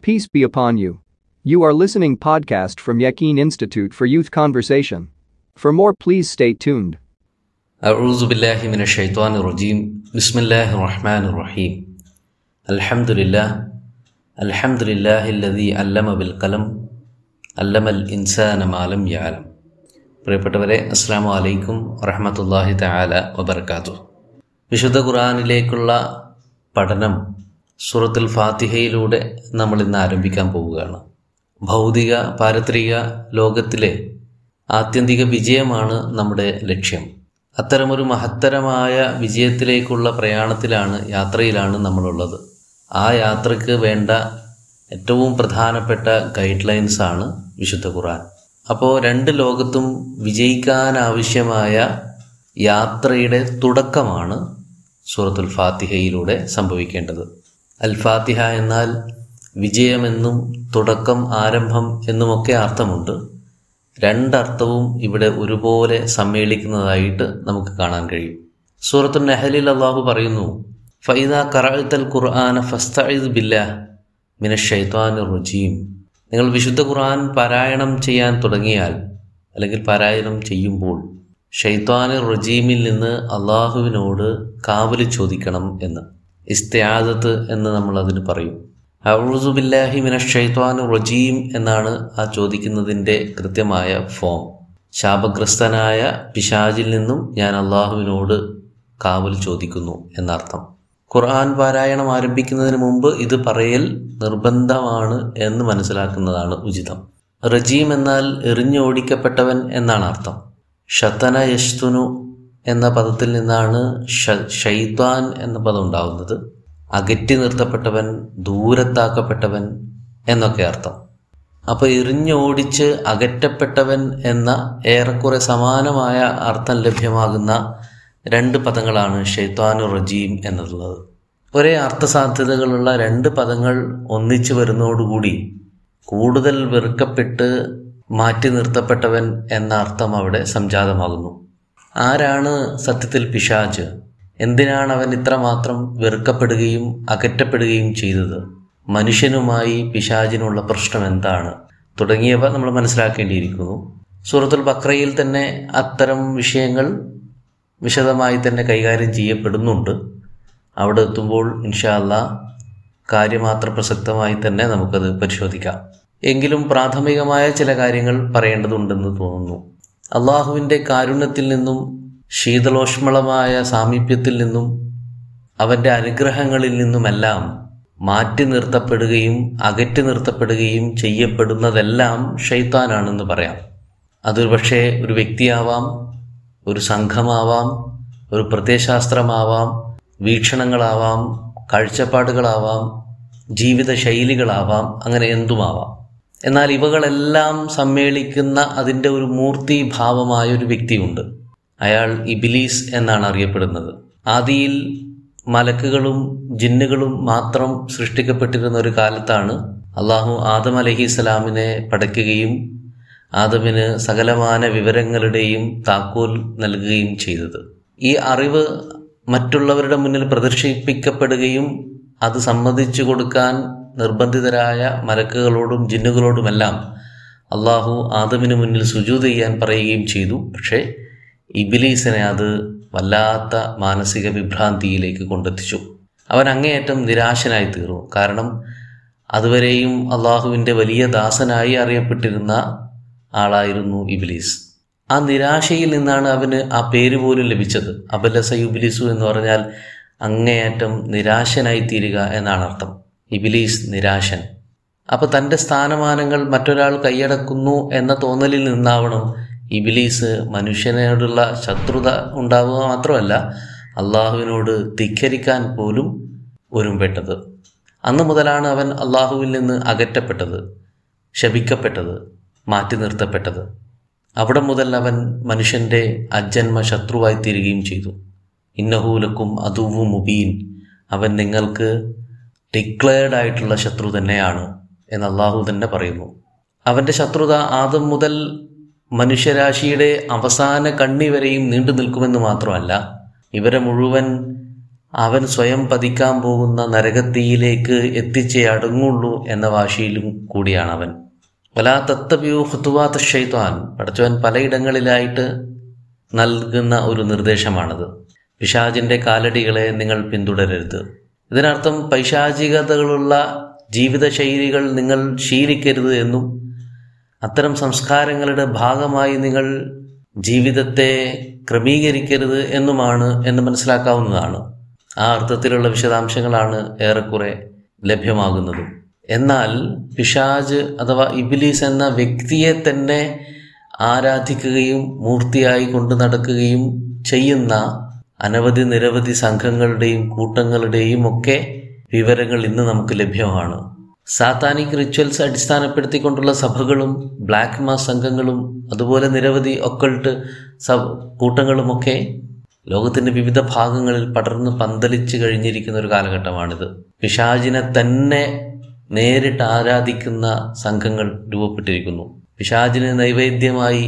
Peace be upon you. You are listening podcast from Yaqeen Institute for Youth Conversation. For more please stay tuned. أعوذ بالله من الشيطان الرجيم بسم الله الرحمن الرحيم الحمد لله الحمد لله الذي علم بالقلم علم الإنسان ما لم يعلم പ്രിയപ്പെട്ടവരെ അസ്സാം വലൈക്കും വറഹമത്തല്ലാഹി തആല വബർക്കാത്തു വിശുദ്ധ ഖുർആനിലേക്കുള്ള പഠനം സൂറത്തുൽ ഫാത്തിഹയിലൂടെ നമ്മൾ ഇന്ന് ആരംഭിക്കാൻ പോവുകയാണ്. ഭൗതിക പാരത്രിക ലോകത്തിലെ ആത്യന്തിക വിജയമാണ് നമ്മുടെ ലക്ഷ്യം. അത്തരമൊരു മഹത്തരമായ വിജയത്തിലേക്കുള്ള പ്രയാണത്തിലാണ് യാത്രയിലാണ് നമ്മളുള്ളത്. ആ യാത്രയ്ക്ക് വേണ്ട ഏറ്റവും പ്രധാനപ്പെട്ട ഗൈഡ് ലൈൻസ് ആണ് വിശുദ്ധ ഖുർആൻ. അപ്പോൾ രണ്ട് ലോകത്തും വിജയിക്കാനാവശ്യമായ യാത്രയുടെ തുടക്കമാണ് സൂറത്തുൽ ഫാത്തിഹയിലൂടെ സംഭവിക്കേണ്ടത്. അൽ ഫാത്തിഹ എന്നാൽ വിജയമെന്നും തുടക്കം ആരംഭം എന്നുമൊക്കെ അർത്ഥമുണ്ട്. രണ്ടർത്ഥവും ഇവിടെ ഒരുപോലെ സമ്മേളിക്കുന്നതായിട്ട് നമുക്ക് കാണാൻ കഴിയും. സൂറത്തു നെഹലിൽ അള്ളാഹു പറയുന്നു ഫൈദ കറാഴ്ത്തൽ ഖുർആന ഫസ്തഇദ് ബില്ല മിന ഷൈത്വാൻ റുജീം. നിങ്ങൾ വിശുദ്ധ ഖുർആൻ പാരായണം ചെയ്യാൻ തുടങ്ങിയാൽ അല്ലെങ്കിൽ പാരായണം ചെയ്യുമ്പോൾ ഷൈത്വാൻ റുജീമിൽ നിന്ന് അള്ളാഹുവിനോട് കാവൽ ചോദിക്കണം എന്ന്. ഇസ്ത്യാദത്ത് എന്ന് നമ്മൾ അതിന് പറയും ഔറുബില്ലാഹി മിന ഷെയ്ത്വാനു റജീം എന്നാണ് ആ ചോദിക്കുന്നതിന്റെ കൃത്യമായ ഫോം. ശാപഗ്രസ്തനായ പിശാജിൽ നിന്നും ഞാൻ അള്ളാഹുവിനോട് കാവൽ ചോദിക്കുന്നു എന്നർത്ഥം. ഖുർആൻ പാരായണം ആരംഭിക്കുന്നതിന് മുമ്പ് ഇത് പറയൽ നിർബന്ധമാണ് എന്ന് മനസ്സിലാക്കുന്നതാണ് ഉചിതം. റജീം എന്നാൽ എറിഞ്ഞോടിക്കപ്പെട്ടവൻ എന്നാണ് അർത്ഥം ഷത്തന യഷ്തുനു എന്ന പദത്തിൽ നിന്നാണ് ഷൈത്വാൻ എന്ന പദം ഉണ്ടാവുന്നത്. അകറ്റി നിർത്തപ്പെട്ടവൻ ദൂരത്താക്കപ്പെട്ടവൻ എന്നൊക്കെ അർത്ഥം. അപ്പോൾ എറിഞ്ഞോടിച്ച് അകറ്റപ്പെട്ടവൻ എന്ന ഏറെക്കുറെ സമാനമായ അർത്ഥം ലഭ്യമാകുന്ന രണ്ട് പദങ്ങളാണ് ഷെയ്ത്വാനു റജീം എന്നുള്ളത്. ഒരേ അർത്ഥസാധ്യതകളുള്ള രണ്ട് പദങ്ങൾ ഒന്നിച്ചു വരുന്നതോടുകൂടി കൂടുതൽ വെറുക്കപ്പെട്ട് മാറ്റി നിർത്തപ്പെട്ടവൻ എന്ന അർത്ഥം അവിടെ സംജാതമാകുന്നു. ആരാണ് സത്യത്തിൽ പിശാജ് എന്തിനാണ് അവൻ ഇത്രമാത്രം വെറുക്കപ്പെടുകയും അകറ്റപ്പെടുകയും ചെയ്തത്? മനുഷ്യനുമായി പിശാജിനുള്ള പ്രശ്നം എന്താണ്? തുടങ്ങിയവ നമ്മൾ മനസ്സിലാക്കേണ്ടിയിരിക്കുന്നു. സൂറത്തുൽ ബക്രയിൽ തന്നെ അത്തരം വിഷയങ്ങൾ വിശദമായി തന്നെ കൈകാര്യം ചെയ്യപ്പെടുന്നുണ്ട്. അവിടെ എത്തുമ്പോൾ ഇൻഷാല്ല കാര്യമാത്ര പ്രസക്തമായി തന്നെ നമുക്കത് പരിശോധിക്കാം. എങ്കിലും പ്രാഥമികമായ ചില കാര്യങ്ങൾ പറയേണ്ടതുണ്ടെന്ന് തോന്നുന്നു. അള്ളാഹുവിന്റെ കാരുണ്യത്തിൽ നിന്നും ശീതലോഷ്മളമായ സാമീപ്യത്തിൽ നിന്നും അവന്റെ അനുഗ്രഹങ്ങളിൽ നിന്നുമെല്ലാം മാറ്റി നിർത്തപ്പെടുകയും അകറ്റി നിർത്തപ്പെടുകയും ചെയ്യപ്പെടുന്നതെല്ലാം ഷെയ്ത്താനാണെന്ന് പറയാം. അതൊരു പക്ഷേ ഒരു വ്യക്തിയാവാം ഒരു സംഘമാവാം ഒരു പ്രത്യയശാസ്ത്രമാവാം വീക്ഷണങ്ങളാവാം കാഴ്ചപ്പാടുകളാവാം ജീവിത ശൈലികളാവാം അങ്ങനെ എന്തുമാവാം. എന്നാൽ ഇവകളെല്ലാം സമ്മേളിക്കുന്ന അതിന്റെ ഒരു മൂർത്തി ഭാവമായ ഒരു വ്യക്തിയുണ്ട്. അയാൾ ഇബിലീസ് എന്നാണ് അറിയപ്പെടുന്നത്. ആദിയിൽ മലക്കുകളും ജിന്നുകളും മാത്രം സൃഷ്ടിക്കപ്പെട്ടിരുന്ന ഒരു കാലത്താണ് അള്ളാഹു ആദം അലഹി സ്വലാമിനെ പടയ്ക്കുകയും ആദമിന് സകലമാന വിവരങ്ങളുടെയും താക്കോൽ നൽകുകയും ചെയ്തത്. ഈ അറിവ് മറ്റുള്ളവരുടെ മുന്നിൽ പ്രദർശിപ്പിക്കപ്പെടുകയും അത് സമ്മതിച്ചു കൊടുക്കാൻ നിർബന്ധിതരായ മലക്കുകളോടും ജിന്നുകളോടുമെല്ലാം അള്ളാഹു ആദമിന് മുന്നിൽ സുജൂത് ചെയ്യാൻ പറയുകയും ചെയ്തു. പക്ഷേ ഇബിലീസിനെ അത് വല്ലാത്ത മാനസിക വിഭ്രാന്തിയിലേക്ക് കൊണ്ടെത്തിച്ചു. അവൻ അങ്ങേയറ്റം നിരാശനായി തീർന്നു. കാരണം അതുവരെയും അള്ളാഹുവിന്റെ വലിയ ദാസനായി അറിയപ്പെട്ടിരുന്ന ആളായിരുന്നു ഇബിലീസ്. ആ നിരാശയിൽ നിന്നാണ് അവന് ആ പേര് പോലും ലഭിച്ചത്. അബലസ ഇബിലിസു എന്ന് പറഞ്ഞാൽ അങ്ങേയറ്റം നിരാശനായി തീരുക എന്നാണ് അർത്ഥം. ഇബിലീസ് നിരാശൻ. അപ്പൊ തന്റെ സ്ഥാനമാനങ്ങൾ മറ്റൊരാൾ കൈയടക്കുന്നു എന്ന തോന്നലിൽ നിന്നാവണം ഇബിലീസ് മനുഷ്യനോടുള്ള ശത്രുത ഉണ്ടാവുക മാത്രമല്ല അള്ളാഹുവിനോട് ധിഖരിക്കാൻ പോലും ഒരുമ്പെട്ടത്. അന്ന് മുതലാണ് അവൻ അള്ളാഹുവിൽ നിന്ന് അകറ്റപ്പെട്ടത് ശപിക്കപ്പെട്ടത് മാറ്റി നിർത്തപ്പെട്ടത്. അവിടെ മുതൽ അവൻ മനുഷ്യന്റെ അജന്മ ശത്രുവായി തീരുകയും ചെയ്തു. ഇന്നഹൂലക്കും അതുവും മുബീൻ. അവൻ നിങ്ങൾക്ക് ഡിക്ലെയർഡ് ആയിട്ടുള്ള ശത്രു തന്നെയാണ് എന്ന് അള്ളാഹു തന്നെ പറയുന്നു. അവന്റെ ശത്രുത ആദം മുതൽ മനുഷ്യരാശിയുടെ അവസാന കണ്ണി വരെയും നീണ്ടു നിൽക്കുമെന്ന് മാത്രമല്ല ഇവരെ മുഴുവൻ അവൻ സ്വയം പതിക്കാൻ പോകുന്ന നരകത്തിയിലേക്ക് എത്തിച്ചേ അടങ്ങുള്ളൂ എന്ന വാശിയിലും കൂടിയാണ് അവൻ. പല തത്തബ്യൂ ഹുത്തുവാത്ത ഷെയ്ത്വാൻ പടച്ചവൻ പലയിടങ്ങളിലായിട്ട് നൽകുന്ന ഒരു നിർദ്ദേശമാണത്. പിശാജിന്റെ കാലടികളെ നിങ്ങൾ പിന്തുടരരുത്. ഇതിനർത്ഥം പൈശാചികതകളുള്ള ജീവിതശൈലികൾ നിങ്ങൾ ശീലിക്കരുത് എന്നും അത്തരം സംസ്കാരങ്ങളുടെ ഭാഗമായി നിങ്ങൾ ജീവിതത്തെ ക്രമീകരിക്കരുത് എന്നുമാണ് എന്ന് മനസ്സിലാക്കാവുന്നതാണ്. ആ അർത്ഥത്തിലുള്ള വിശദാംശങ്ങളാണ് ഏറെക്കുറെ ലഭ്യമാകുന്നത്. എന്നാൽ പിശാജ് അഥവാ ഇബിലീസ് എന്ന വ്യക്തിയെ തന്നെ ആരാധിക്കുകയും മൂർത്തിയായി കൊണ്ടു നടക്കുകയും ചെയ്യുന്ന അനവധി നിരവധി സംഘങ്ങളുടെയും കൂട്ടങ്ങളുടെയും ഒക്കെ വിവരങ്ങൾ ഇന്ന് നമുക്ക് ലഭ്യമാണ്. സാത്താനിക് റിച്വൽസ് അടിസ്ഥാനപ്പെടുത്തിക്കൊണ്ടുള്ള സഭകളും ബ്ലാക്ക് മാസ് സംഘങ്ങളും അതുപോലെ നിരവധി ഒക്കൾട്ട് സ കൂട്ടങ്ങളുമൊക്കെ ലോകത്തിന്റെ വിവിധ ഭാഗങ്ങളിൽ പടർന്ന് പന്തലിച്ച് കഴിഞ്ഞിരിക്കുന്ന ഒരു കാലഘട്ടമാണിത്. പിശാചിനെ തന്നെ നേരിട്ട് ആരാധിക്കുന്ന സംഘങ്ങൾ രൂപപ്പെട്ടിരിക്കുന്നു. പിശാചിന് നൈവേദ്യമായി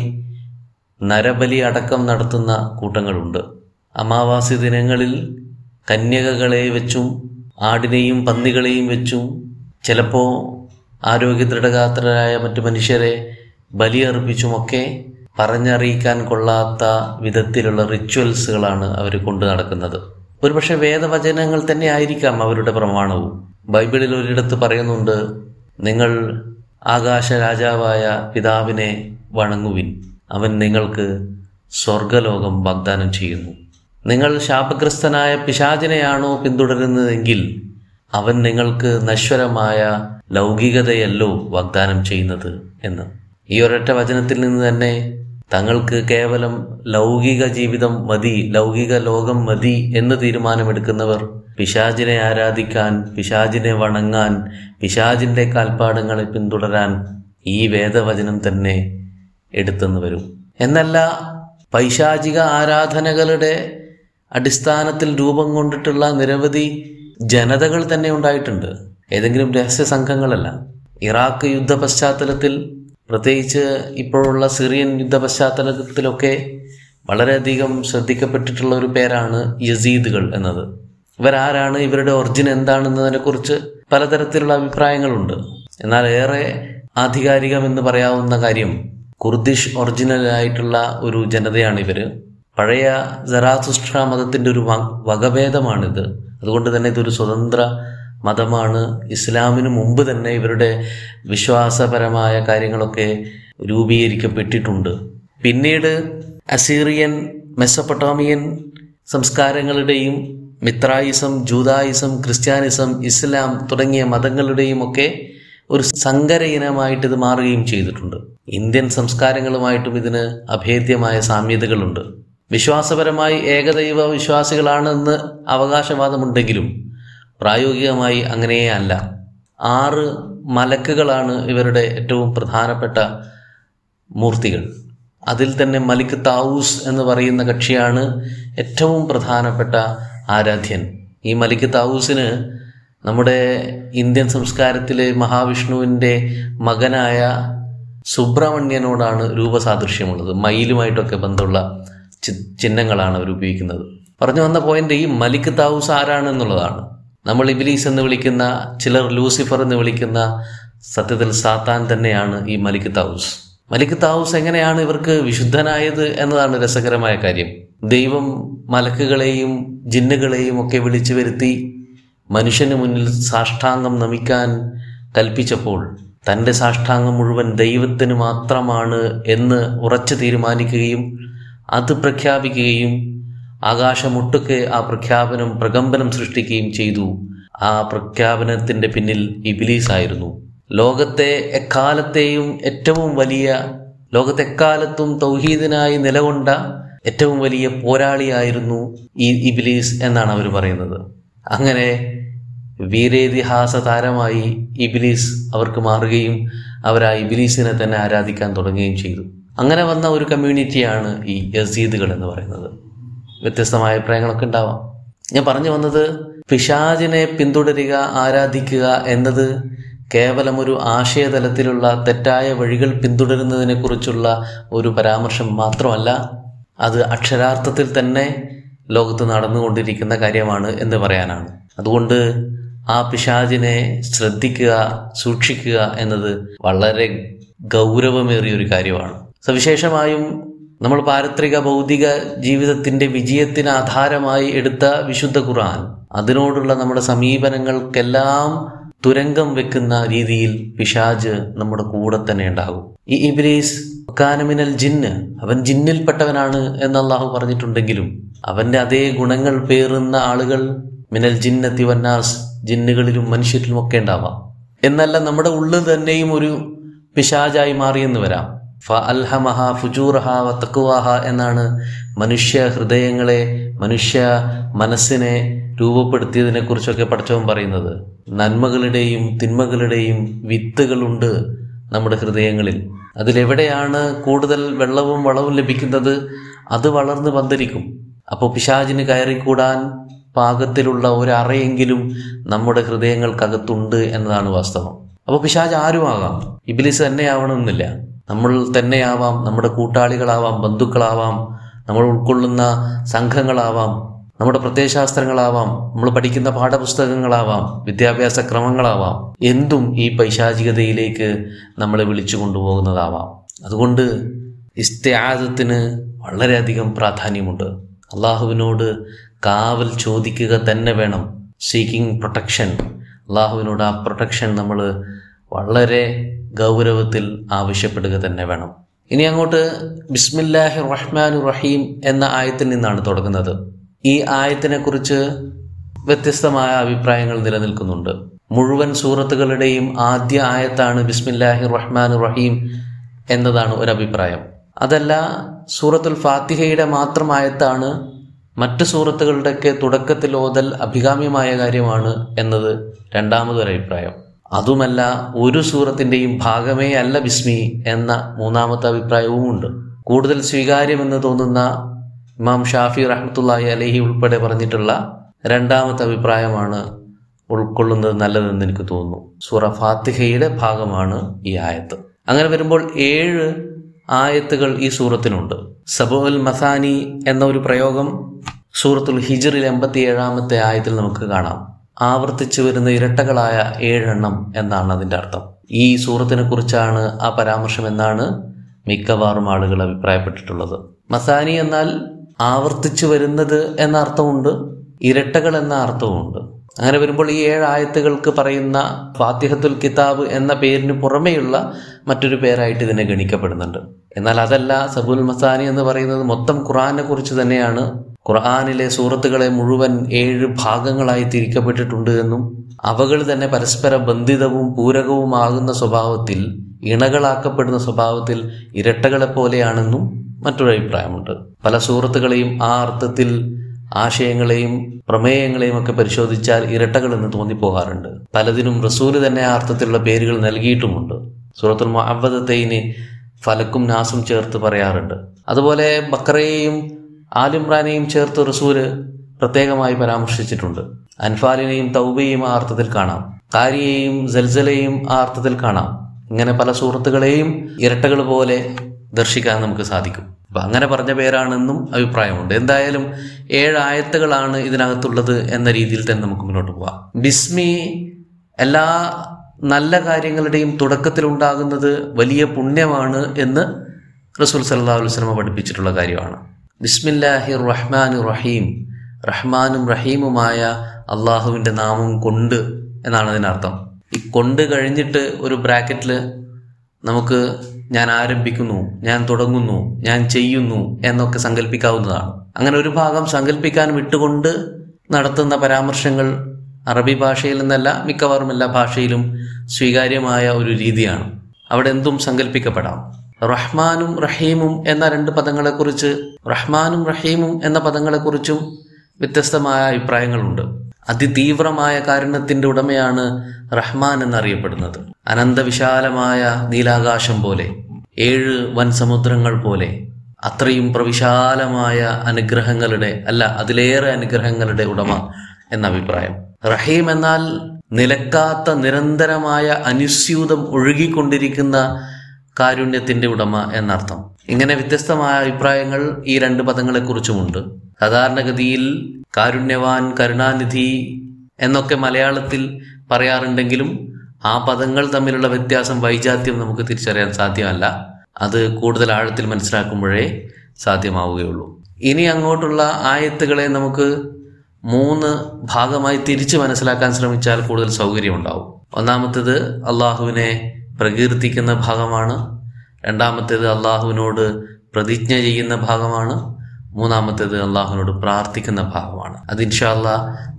നരബലി അടക്കം നടത്തുന്ന കൂട്ടങ്ങളുണ്ട്. അമാവാസി ദിനങ്ങളിൽ കന്യകകളെ വെച്ചും ആടിനെയും പന്നികളെയും വെച്ചും ചിലപ്പോൾ ആരോഗ്യ ദൃഢഗാത്രരായ മറ്റു മനുഷ്യരെ ബലിയർപ്പിച്ചുമൊക്കെ പറഞ്ഞറിയിക്കാൻ കൊള്ളാത്ത വിധത്തിലുള്ള റിച്വൽസുകളാണ് അവർ കൊണ്ടു നടക്കുന്നത്. ഒരുപക്ഷെ വേദവചനങ്ങൾ തന്നെ ആയിരിക്കാം അവരുടെ പ്രമാണവും. ബൈബിളിൽ ഒരിടത്ത് പറയുന്നുണ്ട് നിങ്ങൾ ആകാശ രാജാവായ പിതാവിനെ വണങ്ങുവിൻ. അവൻ നിങ്ങൾക്ക് സ്വർഗലോകം വാഗ്ദാനം ചെയ്യുന്നു. നിങ്ങൾ ശാപഗ്രസ്തനായ പിശാചിനെയാണോ പിന്തുടരുന്നതെങ്കിൽ അവൻ നിങ്ങൾക്ക് നശ്വരമായ ലൗകികതയല്ലോ വാഗ്ദാനം ചെയ്യുന്നത് എന്ന്. ഈ ഒരൊറ്റ വചനത്തിൽ നിന്ന് തന്നെ തങ്ങൾക്ക് കേവലം ലൗകിക ജീവിതം മതി ലൗകിക ലോകം മതി എന്ന് തീരുമാനമെടുക്കുന്നവർ പിശാചിനെ ആരാധിക്കാൻ പിശാചിനെ വണങ്ങാൻ പിശാചിന്റെ കാൽപ്പാടങ്ങളെ പിന്തുടരാൻ ഈ വേദവചനം തന്നെ എടുത്തെന്ന് വരും. എന്നല്ല പൈശാചിക ആരാധനകളുടെ അടിസ്ഥാനത്തിൽ രൂപം കൊണ്ടിട്ടുള്ള നിരവധി ജനതകൾ തന്നെ ഉണ്ടായിട്ടുണ്ട്. ഏതെങ്കിലും രഹസ്യ സംഘങ്ങളല്ല. ഇറാഖ് യുദ്ധ പശ്ചാത്തലത്തിൽ പ്രത്യേകിച്ച് ഇപ്പോഴുള്ള സിറിയൻ യുദ്ധ പശ്ചാത്തലത്തിലൊക്കെ വളരെയധികം ശ്രദ്ധിക്കപ്പെട്ടിട്ടുള്ള ഒരു പേരാണ് യസീദുകൾ എന്നത്. ഇവരാരാണ്? ഇവരുടെ ഒറിജിൻ എന്താണെന്നതിനെ കുറിച്ച് പലതരത്തിലുള്ള അഭിപ്രായങ്ങളുണ്ട്. എന്നാൽ ഏറെ ആധികാരികമെന്ന് പറയാവുന്ന കാര്യം കുർദിഷ് ഒറിജിനൽ ആയിട്ടുള്ള ഒരു ജനതയാണ് ഇവർ. പഴയ ജറാസുഷ്ട്ര മതത്തിന്റെ ഒരു വകഭേദമാണിത്. അതുകൊണ്ട് തന്നെ ഇതൊരു സ്വതന്ത്ര മതമാണ്. ഇസ്ലാമിന് മുമ്പ് തന്നെ ഇവരുടെ വിശ്വാസപരമായ കാര്യങ്ങളൊക്കെ രൂപീകരിക്കപ്പെട്ടിട്ടുണ്ട്. പിന്നീട് അസീറിയൻ മെസ്സപ്പൊട്ടോമിയൻ സംസ്കാരങ്ങളുടെയും മിത്രായിസം ജൂതായിസം ക്രിസ്ത്യാനിസം ഇസ്ലാം തുടങ്ങിയ മതങ്ങളുടെയും ഒക്കെ ഒരു സങ്കര ഇനമായിട്ട് ഇത് മാറുകയും ചെയ്തിട്ടുണ്ട്. ഇന്ത്യൻ സംസ്കാരങ്ങളുമായിട്ടും ഇതിന് അഭേദ്യമായ സാമ്യതകളുണ്ട്. വിശ്വാസപരമായി ഏകദൈവ വിശ്വാസികളാണെന്ന് അവകാശവാദമുണ്ടെങ്കിലും പ്രായോഗികമായി അങ്ങനെയേ അല്ല. ആറ് മലക്കുകളാണ് ഇവരുടെ ഏറ്റവും പ്രധാനപ്പെട്ട മൂർത്തികൾ. അതിൽ തന്നെ മലിക് താവൂസ് എന്ന് പറയുന്ന കക്ഷിയാണ് ഏറ്റവും പ്രധാനപ്പെട്ട ആരാധ്യൻ. ഈ മലിക് താവൂസിന് നമ്മുടെ ഇന്ത്യൻ സംസ്കാരത്തിലെ മഹാവിഷ്ണുവിന്റെ മകനായ സുബ്രഹ്മണ്യനോടാണ് രൂപസാദൃശ്യമുള്ളത്. മയിലുമായിട്ടൊക്കെ ബന്ധമുള്ള ചിഹ്നങ്ങളാണ് അവർ ഉപയോഗിക്കുന്നത്. പറഞ്ഞു വന്ന പോയിന്റ് ഈ മലിക് താവൂസ് ആരാണെന്നുള്ളതാണ് നമ്മൾ ഇബിലീസ് എന്ന് വിളിക്കുന്ന ചിലർ ലൂസിഫർ എന്ന് വിളിക്കുന്ന സത്യത്തിൽ സാത്താൻ തന്നെയാണ് ഈ മലിക് താവൂസ്. മലിക് താവൂസ് എങ്ങനെയാണ് ഇവർക്ക് വിശുദ്ധനായത് എന്നതാണ് രസകരമായ കാര്യം. ദൈവം മലക്കുകളെയും ജിന്നുകളെയും ഒക്കെ വിളിച്ചു വരുത്തി മനുഷ്യന് മുന്നിൽ സാഷ്ടാംഗം നമിക്കാൻ കൽപ്പിച്ചപ്പോൾ തന്റെ സാഷ്ടാംഗം മുഴുവൻ ദൈവത്തിന് മാത്രമാണ് എന്ന് ഉറച്ചു തീരുമാനിക്കുകയും അത് പ്രഖ്യാപിക്കുകയും ആകാശമൊട്ടുക്കെ ആ പ്രഖ്യാപനം പ്രകമ്പനം സൃഷ്ടിക്കുകയും ചെയ്തു. ആ പ്രഖ്യാപനത്തിന്റെ പിന്നിൽ ഇബിലീസ് ആയിരുന്നു ലോകത്തെ എക്കാലത്തെയും ഏറ്റവും വലിയ ലോകത്തെക്കാലത്തും തൗഹീദിനായി നിലകൊണ്ട ഏറ്റവും വലിയ പോരാളിയായിരുന്നു ഈ ഇബിലീസ് എന്നാണ് അവർ പറയുന്നത്. അങ്ങനെ വീരേതിഹാസ താരമായി ഇബിലീസ് അവർക്ക് മാറുകയും അവർ ആ ഇബിലീസിനെ തന്നെ ആരാധിക്കാൻ തുടങ്ങുകയും ചെയ്തു. അങ്ങനെ വന്ന ഒരു കമ്മ്യൂണിറ്റിയാണ് ഈ യസീദുകൾ എന്ന് പറയുന്നത്. വ്യത്യസ്തമായ അഭിപ്രായങ്ങളൊക്കെ ഉണ്ടാവാം. ഞാൻ പറഞ്ഞു വന്നത് പിശാജിനെ പിന്തുടരുക ആരാധിക്കുക എന്നത് കേവലം ഒരു ആശയതലത്തിലുള്ള തെറ്റായ വഴികൾ പിന്തുടരുന്നതിനെ കുറിച്ചുള്ള ഒരു പരാമർശം മാത്രമല്ല അത് അക്ഷരാർത്ഥത്തിൽ തന്നെ ലോകത്ത് നടന്നുകൊണ്ടിരിക്കുന്ന കാര്യമാണ് എന്ന് പറയാനാണ്. അതുകൊണ്ട് ആ പിശാജിനെ ശ്രദ്ധിക്കുക സൂക്ഷിക്കുക എന്നത് വളരെ ഗൗരവമേറിയ ഒരു കാര്യമാണ്. സവിശേഷമായും നമ്മൾ പാരത്രിക ഭൗതിക ജീവിതത്തിന്റെ വിജയത്തിന് ആധാരമായി എടുത്ത വിശുദ്ധ ഖുർആൻ അതിനോടുള്ള നമ്മുടെ സമീപനങ്ങൾക്കെല്ലാം തുരങ്കം വെക്കുന്ന രീതിയിൽ പിശാജ് നമ്മുടെ കൂടെ തന്നെ ഉണ്ടാകും. ഈ ഇബ്രീസ് കാനമിനൽ ജിന്ന് അവൻ ജിന്നിൽപ്പെട്ടവനാണ് എന്ന് അള്ളാഹു പറഞ്ഞിട്ടുണ്ടെങ്കിലും അവന്റെ അതേ ഗുണങ്ങൾ പേറുന്ന ആളുകൾ മിനൽ ജിന്നത്തി വന്നാസ് ജിന്നുകളിലും മനുഷ്യരിലും ഒക്കെ ഉണ്ടാവാം. എന്നല്ല നമ്മുടെ ഉള്ളിൽ തന്നെയും ഒരു പിശാജായി മാറിയെന്ന് വരാം. ഫ അൽഹമഹ ഫുജൂറഹ വ തക്കുവാഹ എന്നാണ് മനുഷ്യ ഹൃദയങ്ങളെ മനുഷ്യ മനസ്സിനെ രൂപപ്പെടുത്തിയതിനെ കുറിച്ചൊക്കെ പഠിച്ചവൻ പറയുന്നത്. നന്മകളുടെയും തിന്മകളുടെയും വിത്തുകളുണ്ട് നമ്മുടെ ഹൃദയങ്ങളിൽ. അതിലെവിടെയാണ് കൂടുതൽ വെള്ളവും വളവും ലഭിക്കുന്നത്? അത് വളർന്ന് പന്തരിക്കും അപ്പോൾ പിശാചിന് കയറിക്കൂടാൻ പാകത്തിലുള്ള ഒരറയെങ്കിലും നമ്മുടെ ഹൃദയങ്ങൾക്കകത്തുണ്ട് എന്നതാണ് വാസ്തവം. അപ്പോൾ പിശാജ് ആരുമാകാം? ഇബിലിസ് തന്നെ ആവണമെന്നില്ല നമ്മൾ തന്നെയാവാം നമ്മുടെ കൂട്ടാളികളാവാം ബന്ധുക്കളാവാം നമ്മൾ ഉൾക്കൊള്ളുന്ന സംഘങ്ങളാവാം നമ്മുടെ പ്രത്യയശാസ്ത്രങ്ങളാവാം നമ്മൾ പഠിക്കുന്ന പാഠപുസ്തകങ്ങളാവാം വിദ്യാഭ്യാസ ക്രമങ്ങളാവാം എന്തും ഈ പൈശാചികതയിലേക്ക് നമ്മളെ വിളിച്ചു കൊണ്ടുപോകുന്നതാവാം. അതുകൊണ്ട് ഇസ്ത്യാദത്തിന് വളരെയധികം പ്രാധാന്യമുണ്ട്. അള്ളാഹുവിനോട് കാവൽ ചോദിക്കുക തന്നെ വേണം. സീക്കിംഗ് പ്രൊട്ടക്ഷൻ അള്ളാഹുവിനോട് ആ പ്രൊട്ടക്ഷൻ നമ്മൾ വളരെ ഗൗരവത്തിൽ ആവശ്യപ്പെടുക തന്നെ വേണം. ഇനി അങ്ങോട്ട് ബിസ്മില്ലാഹി റഹ്മാൻ റഹീം എന്ന ആയത്തിൽ നിന്നാണ് തുടങ്ങുന്നത്. ഈ ആയത്തിനെ കുറിച്ച് വ്യത്യസ്തമായ അഭിപ്രായങ്ങൾ നിലനിൽക്കുന്നുണ്ട്. മുഴുവൻ സൂറത്തുകളുടെയും ആദ്യ ആയത്താണ് ബിസ്മില്ലാഹി റഹ്മാൻ റഹീം എന്നതാണ് ഒരു അഭിപ്രായം അതല്ല സൂറത്തുൽ ഫാത്തിഹയുടെ മാത്രം ആയത്താണ് മറ്റ് സൂറത്തുകളുടെയൊക്കെ തുടക്കത്തിൽ ഓതൽ അഭികാമ്യമായ കാര്യമാണ് എന്നത് രണ്ടാമതൊരു അഭിപ്രായം അതുമല്ല ഒരു സൂറത്തിന്റെയും ഭാഗമേ അല്ല ബിസ്മി എന്ന മൂന്നാമത്തെ അഭിപ്രായവും ഉണ്ട് കൂടുതൽ സ്വീകാര്യമെന്ന് തോന്നുന്ന ഇമാം ഷാഫി റഹ്മത്തുള്ളാഹി അലഹി ഉൾപ്പെടെ പറഞ്ഞിട്ടുള്ള രണ്ടാമത്തെ അഭിപ്രായമാണ് ഉൾക്കൊള്ളുന്നത് നല്ലതെന്ന് എനിക്ക് തോന്നുന്നു. സൂറ ഫാത്തിഹയുടെ ഭാഗമാണ് ഈ ആയത്ത്. അങ്ങനെ വരുമ്പോൾ ഏഴ് ആയത്തുകൾ ഈ സൂറത്തിനുണ്ട് സബുൽ മസാനി എന്ന ഒരു പ്രയോഗം സൂറത്തുൽ ഹിജറിൽ എൺപത്തി ഏഴാമത്തെ ആയത്തിൽ നമുക്ക് കാണാം. ആവർത്തിച്ചു വരുന്ന ഇരട്ടകളായ ഏഴെണ്ണം എന്നാണ് അതിന്റെ അർത്ഥം. ഈ സൂറത്തിനെ കുറിച്ചാണ് ആ പരാമർശം എന്നാണ് മിക്കവാറും ആളുകൾ അഭിപ്രായപ്പെട്ടിട്ടുള്ളത്. മസാനി എന്നാൽ ആവർത്തിച്ചു വരുന്നത് എന്ന അർത്ഥമുണ്ട് ഇരട്ടകൾ എന്ന അർത്ഥമുണ്ട് അങ്ങനെ വരുമ്പോൾ ഈ ഏഴ് ആയത്തുകൾക്ക് പറയുന്ന ഫാത്തിഹത്തുൽ കിതാബ് എന്ന പേരിന് പുറമെയുള്ള മറ്റൊരു പേരായിട്ട് ഇതിനെ ഗണിക്കപ്പെടുന്നുണ്ട്. എന്നാൽ അതല്ല സബുൽ മസാനി എന്ന് പറയുന്നത് മൊത്തം ഖുറാനെ കുറിച്ച് തന്നെയാണ് ഖുർആാനിലെ സൂറത്തുകളെ മുഴുവൻ ഏഴ് ഭാഗങ്ങളായി തിരിക്കപ്പെട്ടിട്ടുണ്ട് എന്നും അവകൾ തന്നെ പരസ്പര ബന്ധിതവും പൂരകവുമാകുന്ന സ്വഭാവത്തിൽ ഇണകളാക്കപ്പെടുന്ന സ്വഭാവത്തിൽ ഇരട്ടകളെ പോലെയാണെന്നും മറ്റൊരു അഭിപ്രായമുണ്ട്. പല സൂറത്തുകളെയും ആ അർത്ഥത്തിൽ ആശയങ്ങളെയും പ്രമേയങ്ങളെയും ഒക്കെ പരിശോധിച്ചാൽ ഇരട്ടകൾ എന്ന് തോന്നിപ്പോകാറുണ്ട്. പലതിനും റസൂൽ തന്നെ ആ അർത്ഥത്തിലുള്ള പേരുകൾ നൽകിയിട്ടുമുണ്ട്. സൂറത്തുൽ മഹബദത്തൈന് ഫലക്കും നാസും ചേർത്ത് പറയാറുണ്ട്. അതുപോലെ ബക്രയെയും ആലിമ്രാനെയും ചേർത്ത് റസൂൽ പ്രത്യേകമായി പരാമർശിച്ചിട്ടുണ്ട്. അൻഫാലിനെയും തൗബയെയും ആ അർത്ഥത്തിൽ കാണാം. കാരിയെയും ജൽസലയും ആ അർത്ഥത്തിൽ കാണാം. ഇങ്ങനെ പല സുഹൃത്തുക്കളെയും ഇരട്ടകൾ പോലെ ദർശിക്കാൻ നമുക്ക് സാധിക്കും. അപ്പൊ അങ്ങനെ പറഞ്ഞ പേരാണെന്നും അഭിപ്രായമുണ്ട്. എന്തായാലും ഏഴ് ആയത്തുകളാണ് ഇതിനകത്തുള്ളത് എന്ന രീതിയിൽ തന്നെ നമുക്ക് മുന്നോട്ട് പോവാം. ബിസ്മി എല്ലാ നല്ല കാര്യങ്ങളുടെയും തുടക്കത്തിൽ ഉണ്ടാകുന്നത് വലിയ പുണ്യമാണ് എന്ന് റസൂൽ സല്ലാ വസ്ലമ പഠിപ്പിച്ചിട്ടുള്ള കാര്യമാണ്. ബിസ്മില്ലാഹി റഹ്മാൻ റഹീം റഹ്മാനും റഹീമുമായ അള്ളാഹുവിന്റെ നാമം കൊണ്ട് എന്നാണ് അതിനർത്ഥം. ഈ കൊണ്ട് കഴിഞ്ഞിട്ട് ഒരു ബ്രാക്കറ്റിൽ നമുക്ക് ഞാൻ ആരംഭിക്കുന്നു ഞാൻ തുടങ്ങുന്നു ഞാൻ ചെയ്യുന്നു എന്നൊക്കെ സങ്കല്പിക്കാവുന്നതാണ് അങ്ങനെ ഒരു ഭാഗം സങ്കല്പിക്കാൻ വിട്ടുകൊണ്ട് നടത്തുന്ന പരാമർശങ്ങൾ അറബി ഭാഷയിൽ നിന്നല്ല മിക്കവാറും എല്ലാ ഭാഷയിലും സ്വീകാര്യമായ ഒരു രീതിയാണ്. അവിടെ എന്തും സങ്കല്പിക്കപ്പെടാം റഹ്മാനും റഹീമും എന്ന രണ്ട് പദങ്ങളെക്കുറിച്ച് റഹ്മാനും റഹീമും എന്ന പദങ്ങളെക്കുറിച്ചും വ്യത്യസ്തമായ അഭിപ്രായങ്ങളുണ്ട്. അതിതീവ്രമായ കാരുണ്യത്തിന്റെ ഉടമയാണ് റഹ്മാൻ എന്നറിയപ്പെടുന്നത്. അനന്തവിശാലമായ നീലാകാശം പോലെ ഏഴ് വൻ സമുദ്രങ്ങൾ പോലെ അത്രയും പ്രവിശാലമായ അനുഗ്രഹങ്ങളുടെ അല്ല അതിലേറെ അനുഗ്രഹങ്ങളുടെ ഉടമ എന്ന അഭിപ്രായം. റഹീം എന്നാൽ നിലക്കാത്ത നിരന്തരമായ അനുസ്യൂതം ഒഴുകിക്കൊണ്ടിരിക്കുന്ന കാരുണ്യത്തിന്റെ ഉടമ എന്നർത്ഥം. ഇങ്ങനെ വ്യത്യസ്തമായ അഭിപ്രായങ്ങൾ ഈ രണ്ട് പദങ്ങളെക്കുറിച്ചുമുണ്ട്. സാധാരണഗതിയിൽ കാരുണ്യവാൻ കരുണാനിധി എന്നൊക്കെ മലയാളത്തിൽ പറയാറുണ്ടെങ്കിലും ആ പദങ്ങൾ തമ്മിലുള്ള വ്യത്യാസം വൈജാത്യം നമുക്ക് തിരിച്ചറിയാൻ സാധ്യമല്ല. അത് കൂടുതൽ ആഴത്തിൽ മനസ്സിലാക്കുമ്പോഴേ സാധ്യമാവുകയുള്ളൂ. ഇനി അങ്ങോട്ടുള്ള ആയത്തുകളെ നമുക്ക് മൂന്ന് ഭാഗമായി തിരിച്ച് മനസ്സിലാക്കാൻ ശ്രമിച്ചാൽ കൂടുതൽ സൗകര്യമുണ്ടാവും. ഒന്നാമത്തേത് അള്ളാഹുവിനെ പ്രകീർത്തിക്കുന്ന ഭാഗമാണ്. രണ്ടാമത്തേത് അള്ളാഹുവിനോട് പ്രതിജ്ഞ ചെയ്യുന്ന ഭാഗമാണ്. മൂന്നാമത്തേത് അള്ളാഹുവിനോട് പ്രാർത്ഥിക്കുന്ന ഭാഗമാണ്. അത് ഇൻഷാല്ല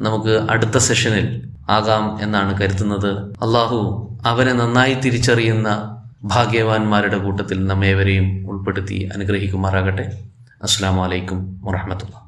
നമുക്ക് അടുത്ത സെഷനിൽ ആകാം എന്നാണ് കരുതുന്നത്. അള്ളാഹു അവനെ നന്നായി തിരിച്ചറിയുന്ന ഭാഗ്യവാന്മാരുടെ കൂട്ടത്തിൽ നമ്മേവരെയും ഉൾപ്പെടുത്തി അനുഗ്രഹിക്കുമാറാകട്ടെ. അസ്സാം വലൈക്കും വറഹമത്തുള്ള